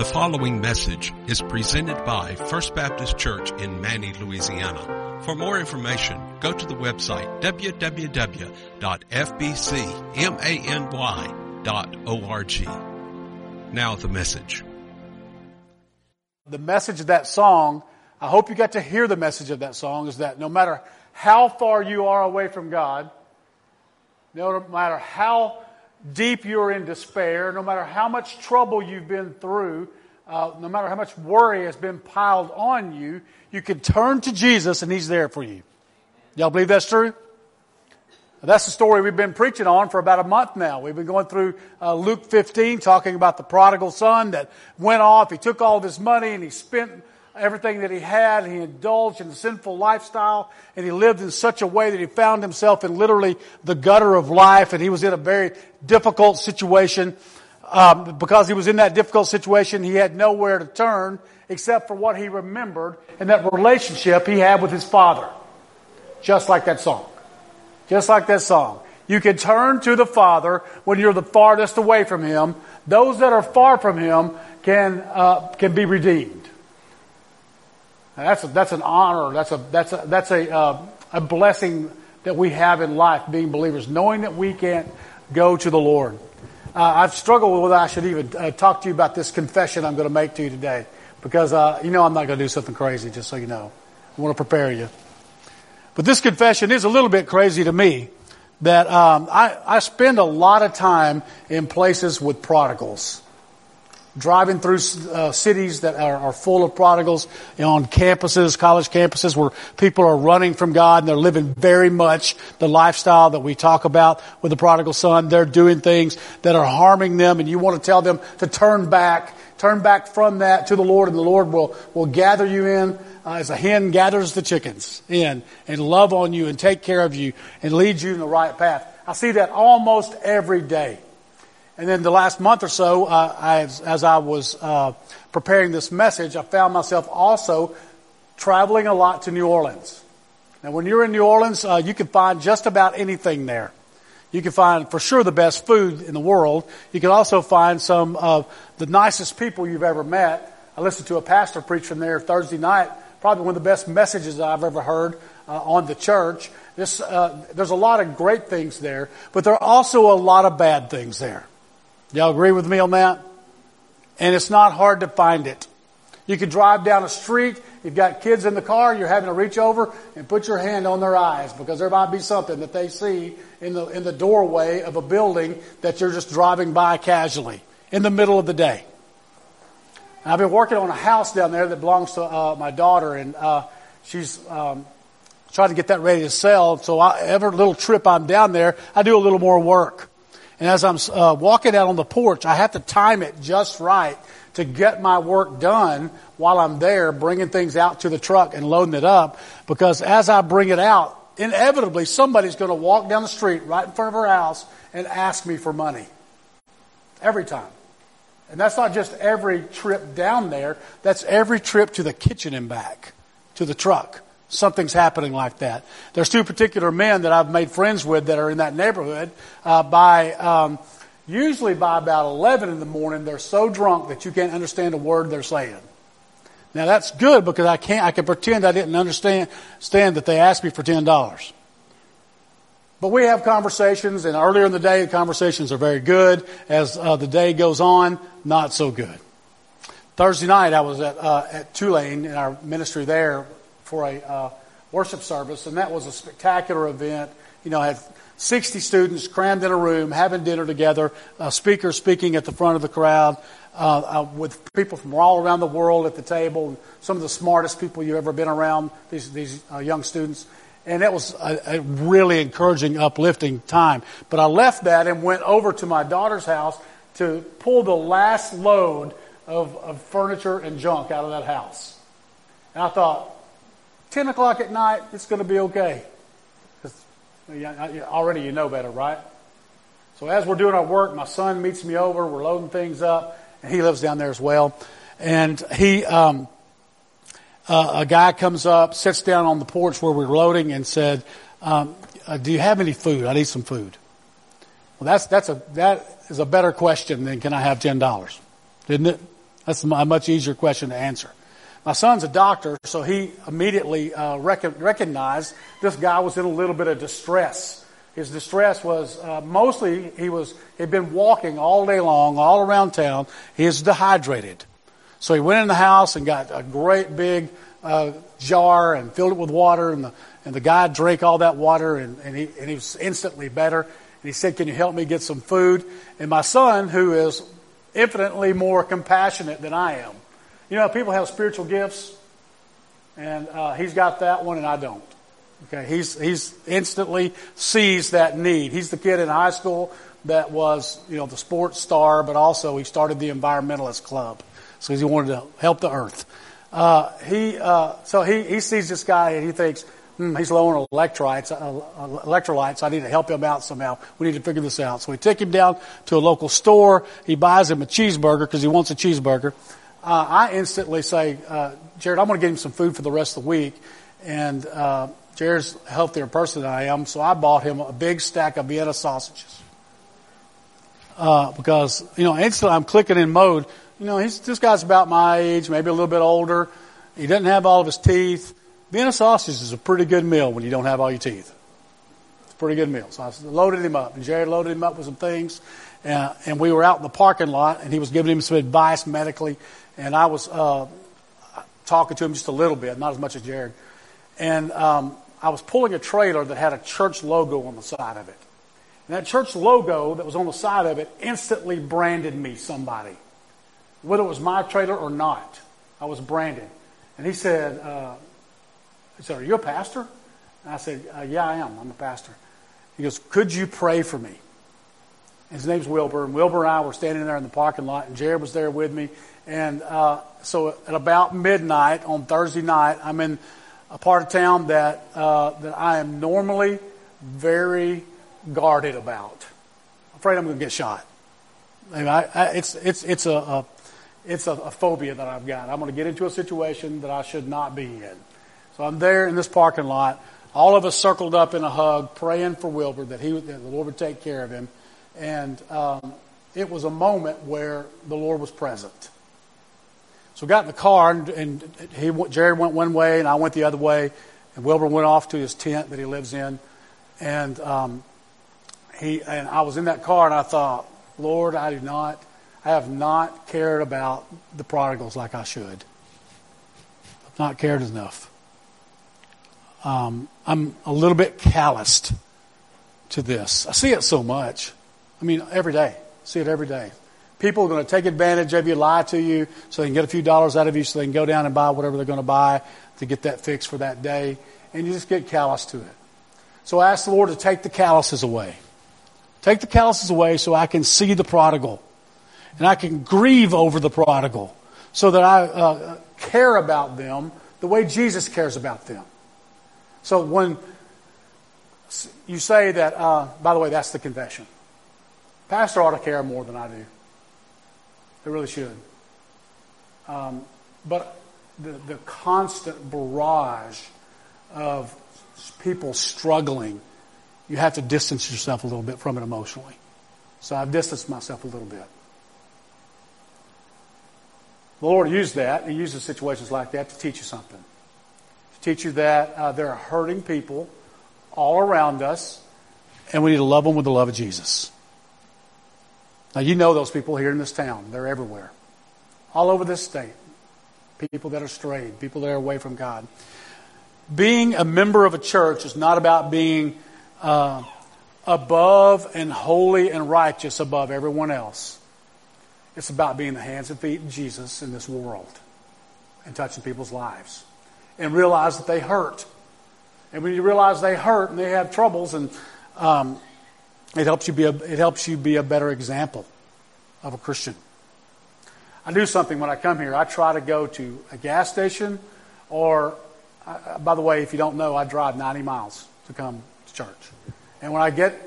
The following message is presented by First Baptist Church in Many, Louisiana. For more information, go to the website www.fbcmany.org. Now the message. The message of that song, I hope you got to hear the message of that song, is that no matter how far you are away from God, no matter how deep you're in despair, no matter how much trouble you've been through, uh, no matter how much worry has been piled on you, you can turn to Jesus and He's there for you. Y'all believe that's true? That's the story we've been preaching on for about a month now. We've been going through uh, Luke 15, talking about the prodigal son that went off. He took all of his money and he spent everything that he had. He indulged in a sinful lifestyle and he lived in such a way that he found himself in literally the gutter of life and he was in a very difficult situation. Um, because he was in that difficult situation, he had nowhere to turn except for what he remembered and that relationship he had with his father. Just like that song. Just like that song. You can turn to the Father when you're the farthest away from Him. Those that are far from Him can, uh, can be redeemed. That's, a, that's an honor. That's a, that's a, that's a, uh, a blessing that we have in life, being believers, knowing that we can't go to the Lord. Uh, I've struggled with whether I should even uh, talk to you about this confession I'm going to make to you today. Because, uh, you know, I'm not going to do something crazy, just so you know. I want to prepare you. But this confession is a little bit crazy to me that um, I, I spend a lot of time in places with prodigals. Driving through uh, cities that are, are, full of prodigals, you know, on campuses, college campuses, where people are running from God and they're living very much the lifestyle that we talk about with the prodigal son. They're doing things that are harming them, and you want to tell them to turn back Turn back from that to the Lord, and the Lord will, will gather you in uh, as a hen gathers the chickens in and love on you and take care of you and lead you in the right path. I see that almost every day. And then the last month or so, uh, I, as I was uh, preparing this message, I found myself also traveling a lot to New Orleans. Now, when you're in New Orleans, uh, you can find just about anything there. You can find for sure the best food in the world. You can also find some of the nicest people you've ever met. I listened to a pastor preach from there Thursday night. Probably one of the best messages I've ever heard uh, on the church. This, uh, there's a lot of great things there, but there are also a lot of bad things there. Y'all agree with me on that? And it's not hard to find it. You could drive down a street, you've got kids in the car, you're having to reach over and put your hand on their eyes because there might be something that they see in the, in the doorway of a building that you're just driving by casually in the middle of the day. And I've been working on a house down there that belongs to uh, my daughter, and uh, she's um, trying to get that ready to sell. So I, every little trip I'm down there, I do a little more work. And as I'm uh, walking out on the porch, I have to time it just right to get my work done while I'm there, bringing things out to the truck and loading it up. Because as I bring it out, inevitably somebody's going to walk down the street right in front of her house and ask me for money. Every time. And that's not just every trip down there, that's every trip to the kitchen and back, to the truck. Something's happening like that. There's two particular men that I've made friends with that are in that neighborhood uh, by. Um, Usually by about 11 in the morning, they're so drunk that you can't understand a word they're saying. Now that's good because I can't, I can pretend I didn't understand, that they asked me for $10. But we have conversations, and earlier in the day, the conversations are very good. As uh, the day goes on, not so good. Thursday night, I was at, uh, at Tulane in our ministry there for a uh, worship service, and that was a spectacular event. You know, I had 60 students crammed in a room, having dinner together, a speaker speaking at the front of the crowd, uh, uh, with people from all around the world at the table, some of the smartest people you've ever been around, these, these uh, young students. And it was a, a really encouraging, uplifting time. But I left that and went over to my daughter's house to pull the last load of, of furniture and junk out of that house. And I thought, 10 o'clock at night, it's going to be okay. Because Already you know better, right? So as we're doing our work, my son meets me over. We're loading things up, and he lives down there as well. And he, um, uh, a guy comes up, sits down on the porch where we're loading, and said, um, uh, "Do you have any food? I need some food." Well, that's that's a that is a better question than can I have ten dollars, isn't it? That's a much easier question to answer. My son's a doctor, so he immediately uh, rec- recognized this guy was in a little bit of distress. His distress was uh, mostly he was he'd been walking all day long, all around town. He is dehydrated, so he went in the house and got a great big uh, jar and filled it with water, and the and the guy drank all that water, and, and he and he was instantly better. And he said, "Can you help me get some food?" And my son, who is infinitely more compassionate than I am, you know, people have spiritual gifts, and uh, he's got that one, and I don't. Okay, he's he's instantly sees that need. He's the kid in high school that was, you know, the sports star, but also he started the environmentalist club, so he wanted to help the earth. Uh, he uh, so he he sees this guy and he thinks. Hmm, he's low on electrolytes. Uh, electrolytes. I need to help him out somehow. We need to figure this out. So we take him down to a local store. He buys him a cheeseburger because he wants a cheeseburger uh, I instantly say, uh, Jared, I'm going to get him some food for the rest of the week. And uh, Jared's a healthier person than I am, so I bought him a big stack of Vienna sausages. Uh, because, you know, instantly I'm clicking in mode. You know, he's, this guy's about my age, maybe a little bit older. He doesn't have all of his teeth. Vienna sausages is a pretty good meal when you don't have all your teeth. It's a pretty good meal. So I loaded him up, and Jared loaded him up with some things. Uh, and we were out in the parking lot, and he was giving him some advice medically and I was uh, talking to him just a little bit, not as much as Jared. And um, I was pulling a trailer that had a church logo on the side of it. And that church logo that was on the side of it instantly branded me somebody, whether it was my trailer or not. I was branded. And he said, uh, he said, are you a pastor? And I said, uh, yeah, I am. I'm a pastor. He goes, could you pray for me? His name's Wilbur, and Wilbur and I were standing there in the parking lot, and Jared was there with me. And uh, so at about midnight on Thursday night, I'm in a part of town that uh, that I am normally very guarded about. I'm afraid I'm going to get shot. I I, it's it's it's a, a it's a, a, phobia that I've got. I'm going to get into a situation that I should not be in. So I'm there in this parking lot. All of us circled up in a hug, praying for Wilbur that he that the Lord would take care of him. And um, it was a moment where the Lord was present. So we got in the car, and, and he, Jared went one way, and I went the other way. And Wilbur went off to his tent that he lives in. And um, he and I was in that car, and I thought, Lord, I do not, I have not cared about the prodigals like I should. I've not cared enough. Um, I'm a little bit calloused to this. I see it so much. I mean, every day. I see it every day. People are going to take advantage of you, lie to you, so they can get a few dollars out of you, so they can go down and buy whatever they're going to buy to get that fix for that day. And you just get callous to it. So I ask the Lord to take the calluses away. Take the calluses away so I can see the prodigal. And I can grieve over the prodigal so that I uh, care about them the way Jesus cares about them. So when you say that, uh, by the way, that's the confession. Pastor ought to care more than I do. They really should. Um, but the, the constant barrage of people struggling, you have to distance yourself a little bit from it emotionally. So I've distanced myself a little bit. The Lord used that. He uses situations like that to teach you something. To teach you that uh, there are hurting people all around us, and we need to love them with the love of Jesus. Now, you know those people here in this town. They're everywhere. All over this state. People that are strayed, people that are away from God. Being a member of a church is not about being uh, above and holy and righteous above everyone else. It's about being the hands and feet of Jesus in this world and touching people's lives and realize that they hurt. And when you realize they hurt and they have troubles and um, it helps you be a, it helps you be a better example of a Christian. I do something when I come here. I try to go to a gas station, or, uh, by the way, if you don't know, I drive 90 miles to come to church. And when I get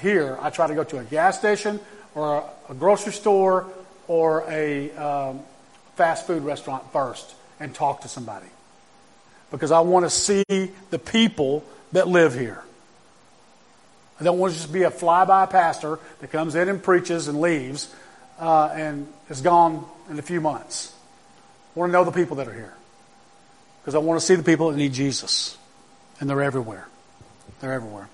here, I try to go to a gas station or a, a grocery store or a um, fast food restaurant first and talk to somebody. Because I want to see the people that live here. I don't want to just be a fly-by pastor that comes in and preaches and leaves. uh, and is gone in a few months. I want to know the people that are here because I want to see the people that need Jesus, and they're everywhere. They're everywhere.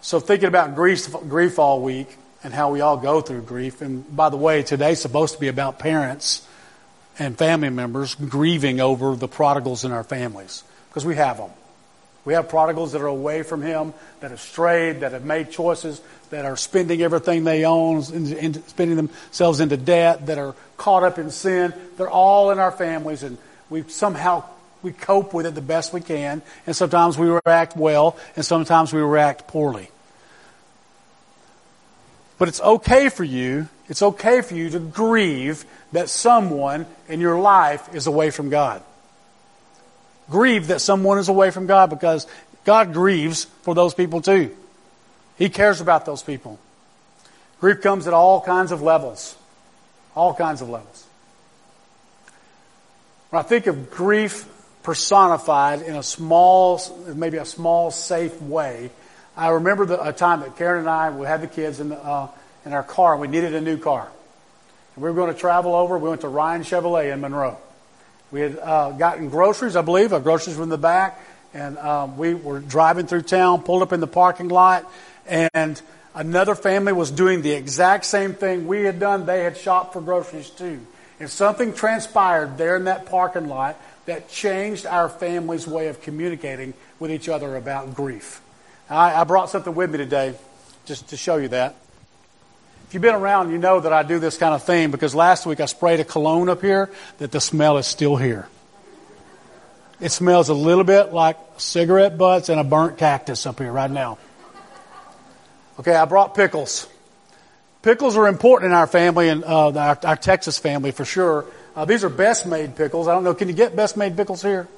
So thinking about grief, grief all week and how we all go through grief. And by the way, today's supposed to be about parents and family members grieving over the prodigals in our families because we have them. We have prodigals that are away from Him, that have strayed, that have made choices, that are spending everything they own, spending themselves into debt, that are caught up in sin. They're all in our families, and we somehow we cope with it the best we can. And sometimes we react well, and sometimes we react poorly. But it's okay for you. It's okay for you to grieve that someone in your life is away from God grieve that someone is away from God because God grieves for those people too. He cares about those people. Grief comes at all kinds of levels. All kinds of levels. When I think of grief personified in a small, maybe a small, safe way, I remember the, a time that Karen and I, we had the kids in, the, uh, in our car and we needed a new car. And we were going to travel over. We went to Ryan Chevrolet in Monroe. We had uh, gotten groceries, I believe. Our groceries were in the back. And um, we were driving through town, pulled up in the parking lot, and another family was doing the exact same thing we had done. They had shopped for groceries too. And something transpired there in that parking lot that changed our family's way of communicating with each other about grief. I, I brought something with me today just to show you that. You've been around, you know that I do this kind of thing because last week I sprayed a cologne up here that the smell is still here. It smells a little bit like cigarette butts and a burnt cactus up here right now. Okay, I brought pickles. Pickles are important in our family and uh, our, our, Texas family for sure. Uh, these are Best Maid pickles. I don't know. Can you get Best Maid pickles here?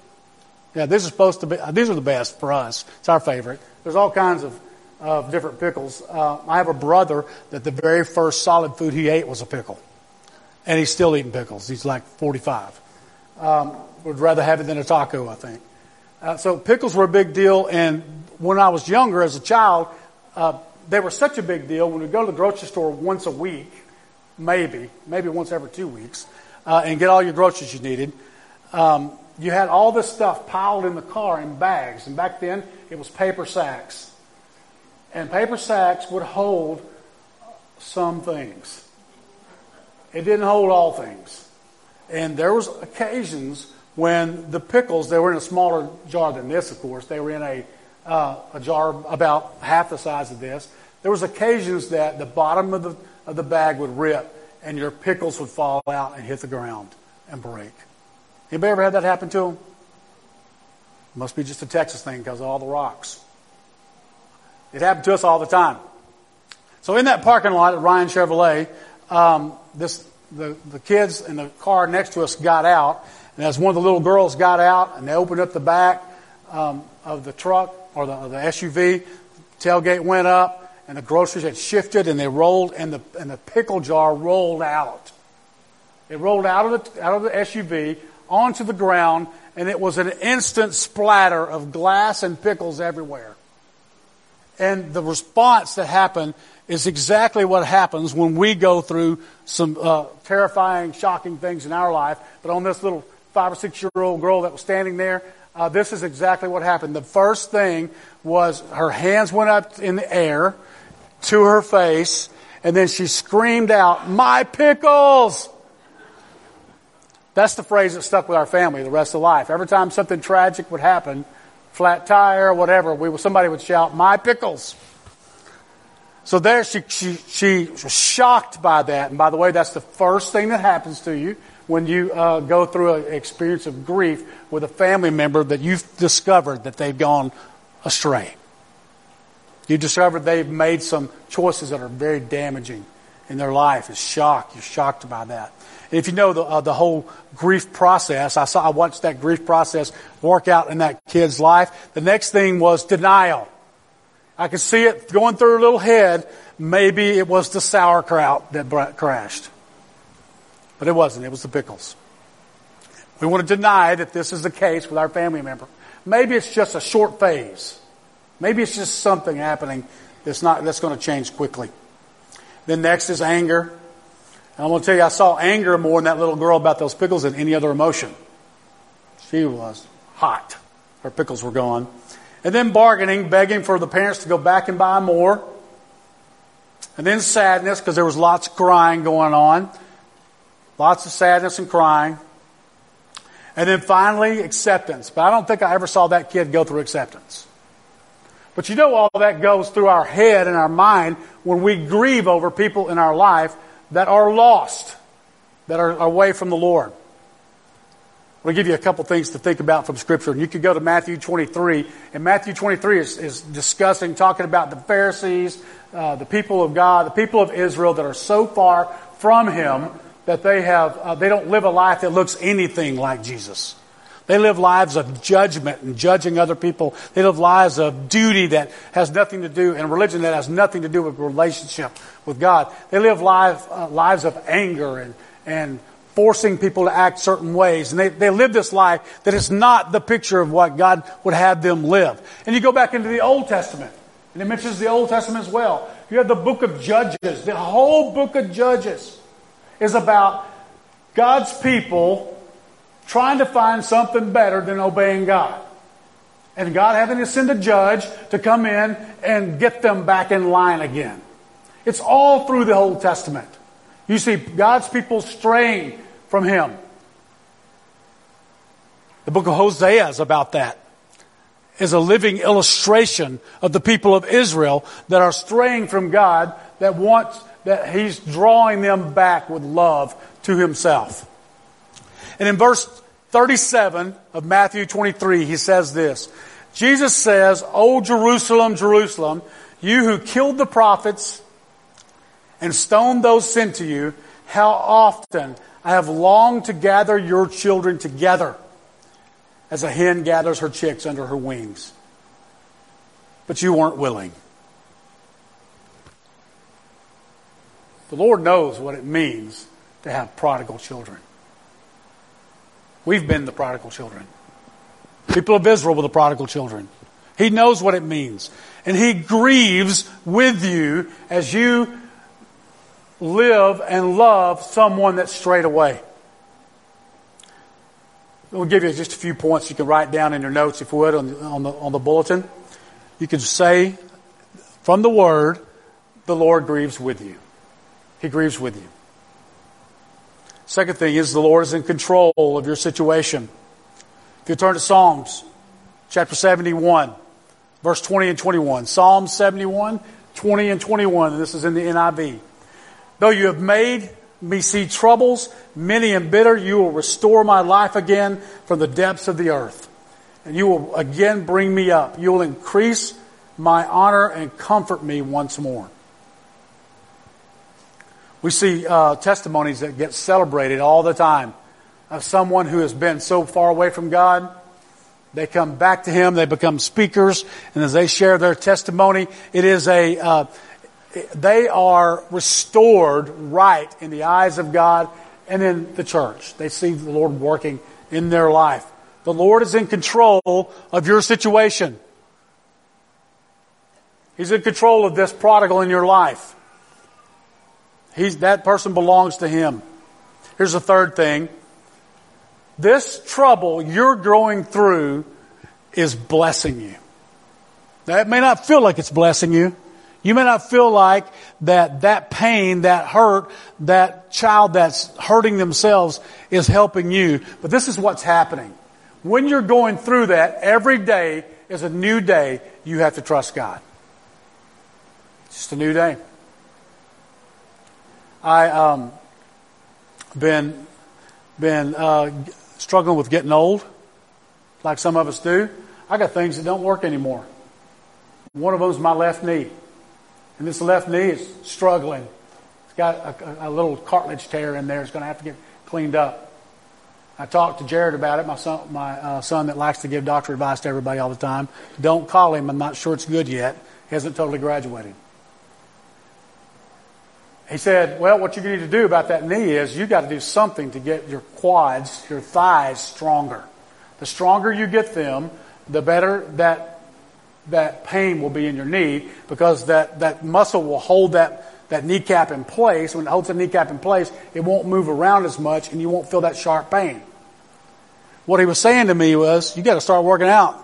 Yeah, this is supposed to be. These are the best for us. It's our favorite. There's all kinds of of different pickles. Uh, I have a brother that the very first solid food he ate was a pickle. And he's still eating pickles. He's like 45. Um, would rather have it than a taco, I think. Uh, so pickles were a big deal. And when I was younger, as a child, uh, they were such a big deal. When we go to the grocery store once a week, maybe, maybe once every two weeks, uh, and get all your groceries you needed, um, you had all this stuff piled in the car in bags. And back then, it was paper sacks and paper sacks would hold some things. It didn't hold all things. And there was occasions when the pickles, they were in a smaller jar than this, of course. They were in a, uh, a jar about half the size of this. There was occasions that the bottom of the, of the bag would rip and your pickles would fall out and hit the ground and break. Anybody ever had that happen to them? Must be just a Texas thing because of all the rocks. It happened to us all the time. So in that parking lot at Ryan Chevrolet, um, this the, the kids in the car next to us got out, and as one of the little girls got out and they opened up the back um, of the truck or the, the SUV, tailgate went up, and the groceries had shifted and they rolled, and the and the pickle jar rolled out. It rolled out of the out of the SUV onto the ground, and it was an instant splatter of glass and pickles everywhere. And the response that happened is exactly what happens when we go through some uh, terrifying, shocking things in our life. But on this little five or six year old girl that was standing there, uh, this is exactly what happened. The first thing was her hands went up in the air to her face, and then she screamed out, My pickles! That's the phrase that stuck with our family the rest of life. Every time something tragic would happen, flat tire, whatever, we, somebody would shout, my pickles. So there she, she, she was shocked by that. And by the way, that's the first thing that happens to you when you uh, go through an experience of grief with a family member that you've discovered that they've gone astray. You discovered they've made some choices that are very damaging in their life. It's shock. You're shocked by that. If you know the, uh, the whole grief process, I saw, I watched that grief process work out in that kid's life. The next thing was denial. I could see it going through her little head. Maybe it was the sauerkraut that crashed. But it wasn't. It was the pickles. We want to deny that this is the case with our family member. Maybe it's just a short phase. Maybe it's just something happening that's not, that's going to change quickly. Then next is anger. And I'm going to tell you, I saw anger more in that little girl about those pickles than any other emotion. She was hot. Her pickles were gone. And then bargaining, begging for the parents to go back and buy more. And then sadness, because there was lots of crying going on. Lots of sadness and crying. And then finally, acceptance. But I don't think I ever saw that kid go through acceptance. But you know, all that goes through our head and our mind when we grieve over people in our life that are lost, that are away from the Lord. I'll give you a couple things to think about from Scripture. And you could go to Matthew 23, and Matthew 23 is, is discussing, talking about the Pharisees, uh, the people of God, the people of Israel that are so far from Him that they have, uh, they don't live a life that looks anything like Jesus. They live lives of judgment and judging other people. They live lives of duty that has nothing to do, and religion that has nothing to do with relationship with God. They live live, uh, lives of anger and, and forcing people to act certain ways. And they, they live this life that is not the picture of what God would have them live. And you go back into the Old Testament, and it mentions the Old Testament as well. You have the book of Judges. The whole book of Judges is about God's people trying to find something better than obeying God. And God having to send a judge to come in and get them back in line again. It's all through the Old Testament. You see God's people straying from Him. The book of Hosea is about that. Is a living illustration of the people of Israel that are straying from God, that wants, that He's drawing them back with love to Himself. And in verse 37 of Matthew 23, He says this. Jesus says, O Jerusalem, Jerusalem, you who killed the prophets and stoned those sent to you, how often I have longed to gather your children together as a hen gathers her chicks under her wings. But you weren't willing. The Lord knows what it means to have prodigal children. We've been the prodigal children. People of Israel were the prodigal children. He knows what it means. And He grieves with you as you live and love someone that's strayed away. We'll give you just a few points you can write down in your notes, if you would, on the, on the, on the bulletin. You can say from the Word, the Lord grieves with you. He grieves with you. Second thing is the Lord is in control of your situation. If you turn to Psalms chapter 71, verse 20 and 21. Psalm 71, 20 and 21, and this is in the NIV. Though you have made me see troubles, many and bitter, you will restore my life again from the depths of the earth. And you will again bring me up. You will increase my honor and comfort me once more. We see uh, testimonies that get celebrated all the time of someone who has been so far away from God. They come back to Him, they become speakers, and as they share their testimony, it is a, uh, they are restored right in the eyes of God and in the church. They see the Lord working in their life. The Lord is in control of your situation. He's in control of this prodigal in your life. He's, that person belongs to Him. Here's the third thing. This trouble you're going through is blessing you. Now, it may not feel like it's blessing you. You may not feel like that, that pain, that hurt, that child that's hurting themselves is helping you. But this is what's happening. When you're going through that, every day is a new day. You have to trust God. It's just a new day. I um, been been uh, struggling with getting old, like some of us do. I got things that don't work anymore. One of them is my left knee, and this left knee is struggling. It's got a, a little cartilage tear in there. It's going to have to get cleaned up. I talked to Jared about it, my son, my uh, son that likes to give doctor advice to everybody all the time. Don't call him. I'm not sure it's good yet. He hasn't totally graduated. He said, well, what you need to do about that knee is you got to do something to get your quads, your thighs stronger. The stronger you get them, the better that, that pain will be in your knee because that, that muscle will hold that, that kneecap in place. When it holds the kneecap in place, it won't move around as much and you won't feel that sharp pain. What he was saying to me was, you got to start working out.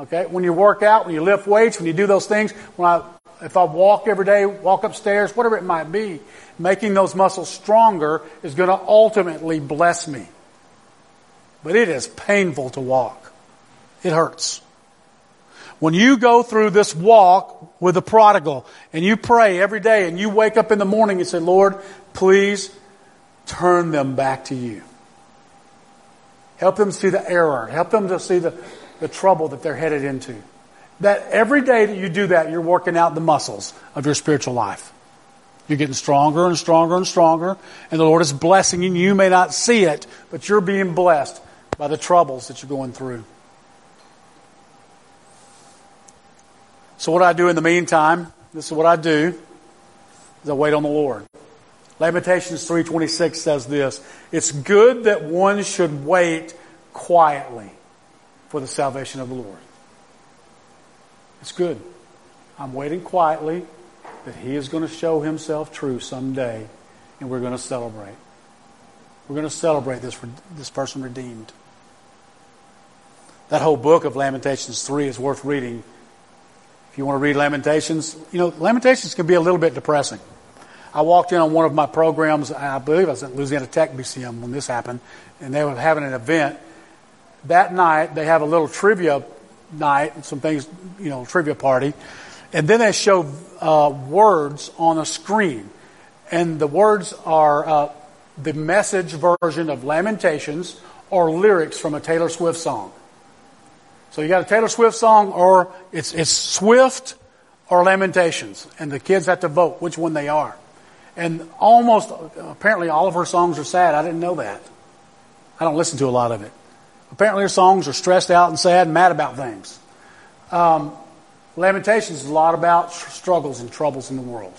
Okay? When you work out, when you lift weights, when you do those things, when I, if I walk every day, walk upstairs, whatever it might be, making those muscles stronger is going to ultimately bless me. But it is painful to walk. It hurts. When you go through this walk with the prodigal and you pray every day and you wake up in the morning and say, Lord, please turn them back to you. Help them see the error. Help them to see the, the trouble that they're headed into. That every day that you do that, you're working out the muscles of your spiritual life. You're getting stronger and stronger and stronger, and the Lord is blessing you. You may not see it, but you're being blessed by the troubles that you're going through. So what I do in the meantime, this is what I do, is I wait on the Lord. Lamentations 3.26 says this, It's good that one should wait quietly for the salvation of the Lord. It's good. I'm waiting quietly that He is going to show Himself true someday, and we're going to celebrate. We're going to celebrate this, this person redeemed. That whole book of Lamentations 3 is worth reading If you want to read Lamentations, you know, Lamentations can be a little bit depressing. I walked in on one of my programs, I believe I was at Louisiana Tech BCM when this happened, and they were having an event. That night, they have a little trivia night, and some things, you know, trivia party, and then they show uh, words on a screen. And the words are uh, the message version of Lamentations or lyrics from a Taylor Swift song. So you got a Taylor Swift song or it's, it's Swift or Lamentations. And the kids have to vote which one they are. And almost, apparently all of her songs are sad. I didn't know that. I don't listen to a lot of it. Apparently her songs are stressed out and sad and mad about things. Um, Lamentations is a lot about struggles and troubles in the world.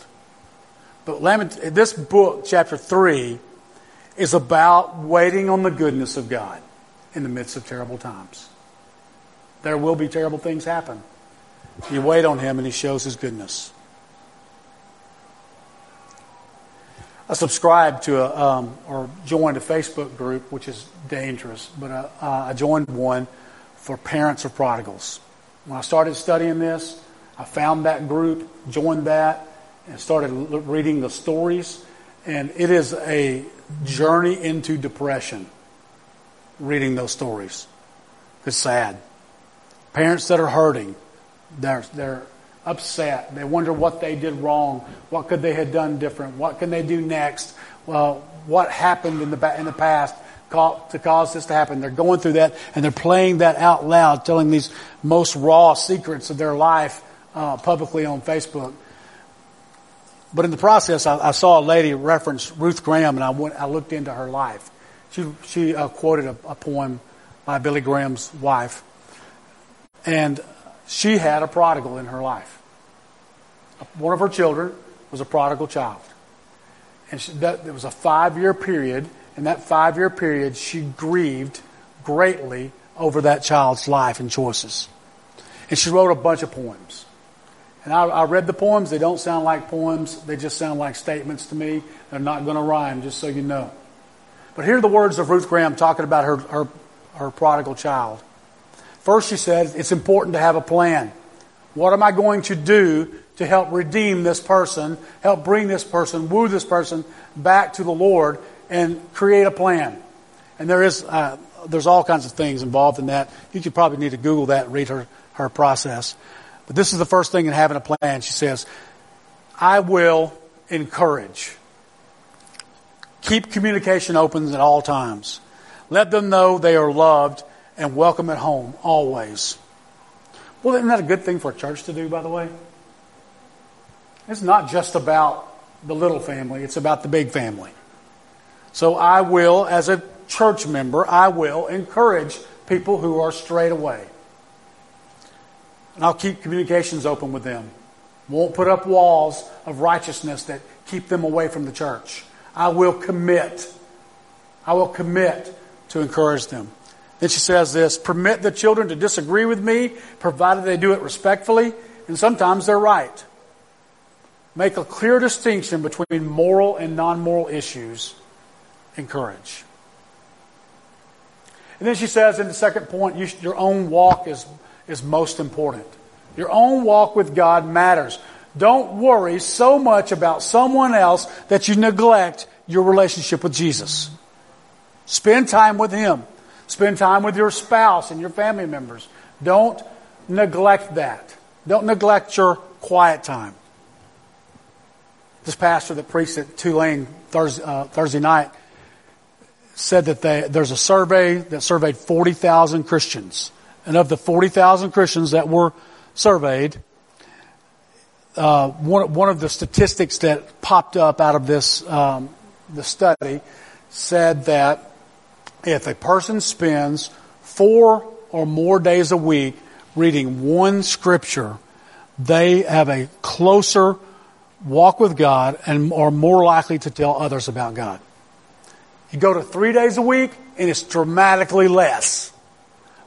But Lament- this book, chapter 3, is about waiting on the goodness of God in the midst of terrible times. There will be terrible things happen. You wait on Him and He shows His goodness. I subscribed to a, um, or joined a Facebook group, which is dangerous, but uh, I joined one for parents of prodigals. When I started studying this, I found that group, joined that, and started reading the stories. And it is a journey into depression reading those stories. It's sad. Parents that are hurting, they're, they're upset. They wonder what they did wrong. What could they have done different? What can they do next? Well, what happened in the, in the past to cause this to happen? They're going through that and they're playing that out loud, telling these most raw secrets of their life uh, publicly on Facebook. But in the process, I, I, saw a lady reference Ruth Graham, and I went, I looked into her life. She she uh, quoted a, a poem by Billy Graham's wife, and she had a prodigal in her life. One of her children was a prodigal child. And she, that, it was a five year period. In that five year period, she grieved greatly over that child's life and choices. And she wrote a bunch of poems. And I, I read the poems. They don't sound like poems, they just sound like statements to me. They're not going to rhyme, just so you know. But here are the words of Ruth Graham talking about her, her, her prodigal child. First, she said, it's important to have a plan. What am I going to do to help redeem this person, help bring this person, woo this person back to the Lord, and create a plan? And there is, uh, there's all kinds of things involved in that. You could probably need to Google that and read her, her process. But this is the first thing in having a plan. She says, I will encourage. Keep communication open at all times. Let them know they are loved and welcome at home always. Well, isn't that a good thing for a church to do, by the way? It's not just about the little family, it's about the big family. So I will, as a church member, I will encourage people who are straight away. And I'll keep communications open with them. Won't put up walls of righteousness that keep them away from the church. I will commit. I will commit to encourage them. Then she says this, permit the children to disagree with me, provided they do it respectfully, and sometimes they're right. Make a clear distinction between moral and non moral issues. Encourage. And then she says in the second point, you, your own walk is, is most important. Your own walk with God matters. Don't worry so much about someone else that you neglect your relationship with Jesus. Spend time with Him. Spend time with your spouse and your family members. Don't neglect that. Don't neglect your quiet time. This pastor that preached at Tulane Thursday, uh, Thursday night said that they, there's a survey that surveyed 40,000 Christians. And of the 40,000 Christians that were surveyed, uh, one, one of the statistics that popped up out of this um, the study said that if a person spends four or more days a week reading one scripture, they have a closer walk with God and are more likely to tell others about God. You go to three days a week and it's dramatically less.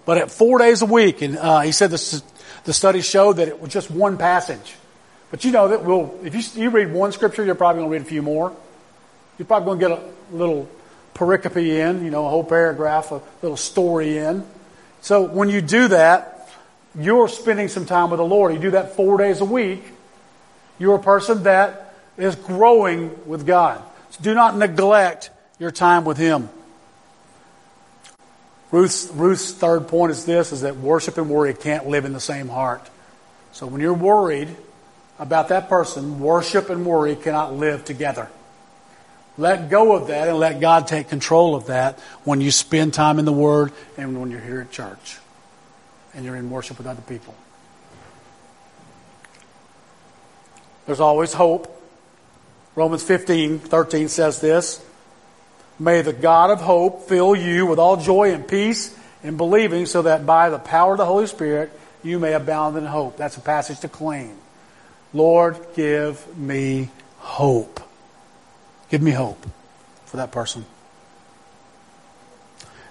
But at four days a week, and uh, he said this, the study showed that it was just one passage. But you know that we'll, if you, you read one scripture, you're probably going to read a few more. You're probably going to get a little pericope in, you know, a whole paragraph, a little story in. So when you do that, you're spending some time with the Lord. You do that four days a week. You're a person that is growing with God. So do not neglect your time with Him. Ruth's, Ruth's third point is this, is that worship and worry can't live in the same heart. So when you're worried about that person, worship and worry cannot live together. Let go of that and let God take control of that when you spend time in the Word and when you're here at church and you're in worship with other people. There's always hope. Romans 15, 13 says this. May the God of hope fill you with all joy and peace in believing so that by the power of the Holy Spirit you may abound in hope. That's a passage to claim. Lord, give me hope. Give me hope for that person.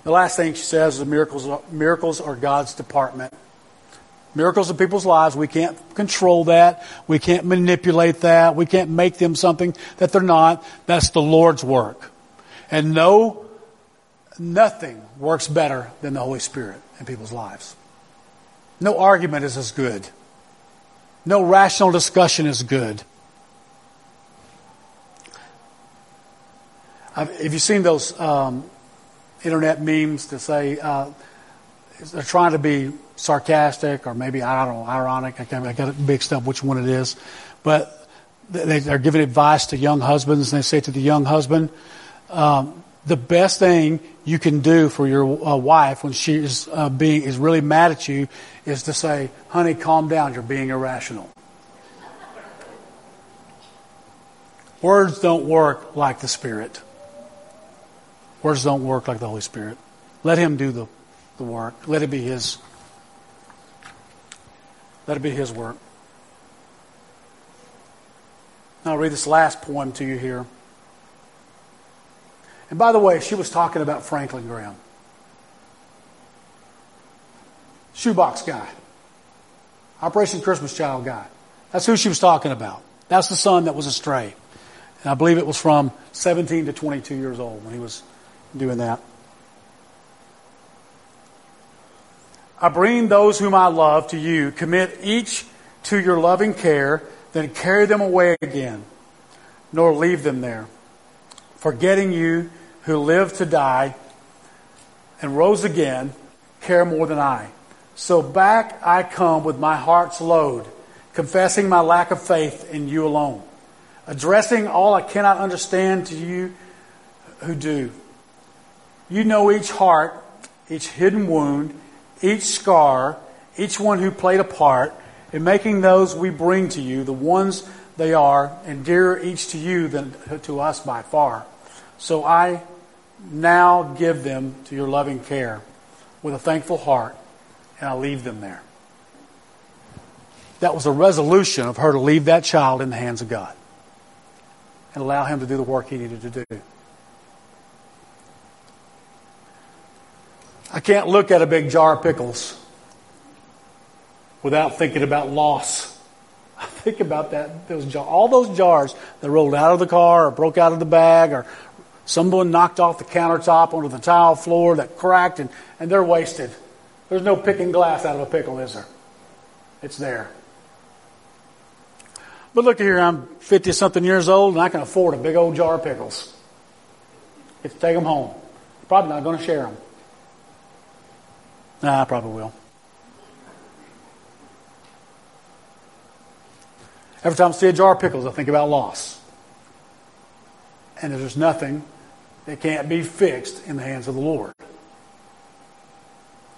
The last thing she says is miracles, miracles are God's department. Miracles in people's lives, we can't control that. We can't manipulate that. We can't make them something that they're not. That's the Lord's work. And no, nothing works better than the Holy Spirit in people's lives. No argument is as good. No rational discussion is good. Have you seen those um, internet memes that say uh, they're trying to be sarcastic or maybe I don't know ironic? I, can't, I got mixed up which one it is, but they, they're giving advice to young husbands, and they say to the young husband, um, "The best thing you can do for your uh, wife when she is uh, being is really mad at you is to say, "Honey, calm down. You're being irrational." Words don't work like the Spirit. Words don't work like the Holy Spirit. Let Him do the, the work. Let it be His. Let it be His work. Now I'll read this last poem to you here. And by the way, she was talking about Franklin Graham. Shoebox guy. Operation Christmas Child guy. That's who she was talking about. That's the son that was astray. And I believe it was from 17 to 22 years old when he was doing that. I bring those whom I love to you. Commit each to your loving care, then carry them away again, nor leave them there. Forgetting you who lived to die and rose again, care more than I. So back I come with my heart's load, confessing my lack of faith in you alone, addressing all I cannot understand to you who do. You know each heart, each hidden wound, each scar, each one who played a part in making those we bring to you the ones they are, and dearer each to you than to us by far. So I now give them to your loving care with a thankful heart, and I leave them there. That was a resolution of her to leave that child in the hands of God and allow him to do the work he needed to do. I can't look at a big jar of pickles without thinking about loss. I think about that. Those jar, all those jars that rolled out of the car or broke out of the bag or someone knocked off the countertop onto the tile floor that cracked and, and they're wasted. There's no picking glass out of a pickle, is there? It's there. But look here, I'm 50 something years old and I can afford a big old jar of pickles. Get to take them home. Probably not going to share them. Nah, I probably will. Every time I see a jar of pickles, I think about loss. And there's nothing that can't be fixed in the hands of the Lord.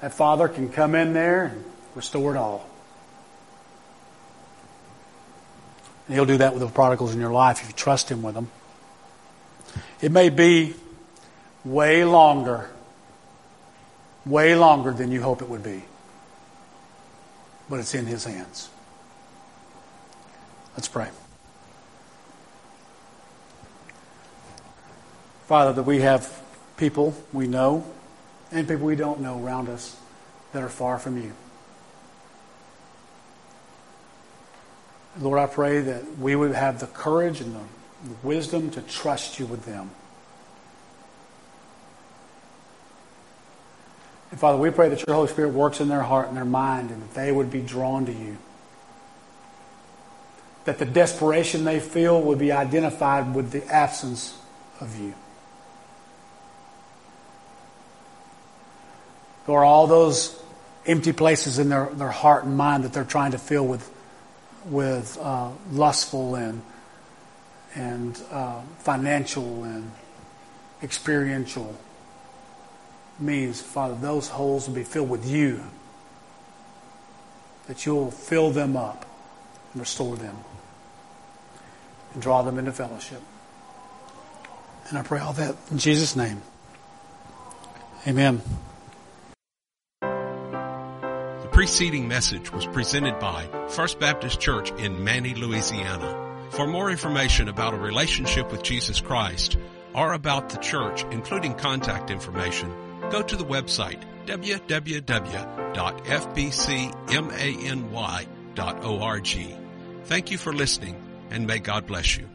That Father can come in there and restore it all. And He'll do that with the prodigals in your life if you trust Him with them. It may be way longer, way longer than you hope it would be, but it's in His hands. Let's pray. Father, that we have people we know and people we don't know around us that are far from you. Lord, I pray that we would have the courage and the wisdom to trust you with them. And Father, we pray that your Holy Spirit works in their heart and their mind and that they would be drawn to you that the desperation they feel would be identified with the absence of you. Or all those empty places in their, their heart and mind that they're trying to fill with, with uh, lustful and, and uh, financial and experiential means, Father, those holes will be filled with you. That you'll fill them up and restore them and draw them into fellowship. And I pray all that in Jesus' name. Amen. The preceding message was presented by First Baptist Church in Many, Louisiana. For more information about a relationship with Jesus Christ or about the church, including contact information, go to the website www.fbcmany.org. Thank you for listening and may God bless you.